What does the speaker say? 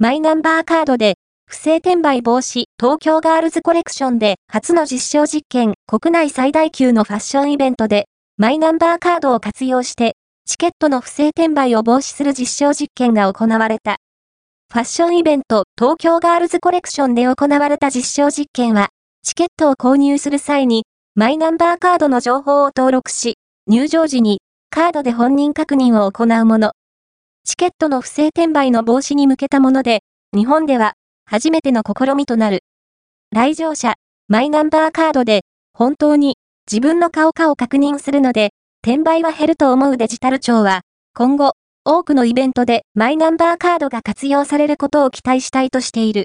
マイナンバーカードで、不正転売防止東京ガールズコレクションで初の実証実験国内最大級のファッションイベントでマイナンバーカードを活用してチケットの不正転売を防止する実証実験が行われた。ファッションイベント東京ガールズコレクションで行われた実証実験はチケットを購入する際にマイナンバーカードの情報を登録し入場時にカードで本人確認を行うもの。チケットの不正転売の防止に向けたもので、日本では初めての試みとなる。来場者、マイナンバーカードで、本当に自分の顔かを確認するので、転売は減ると思うデジタル庁は、今後、多くのイベントでマイナンバーカードが活用されることを期待したいとしている。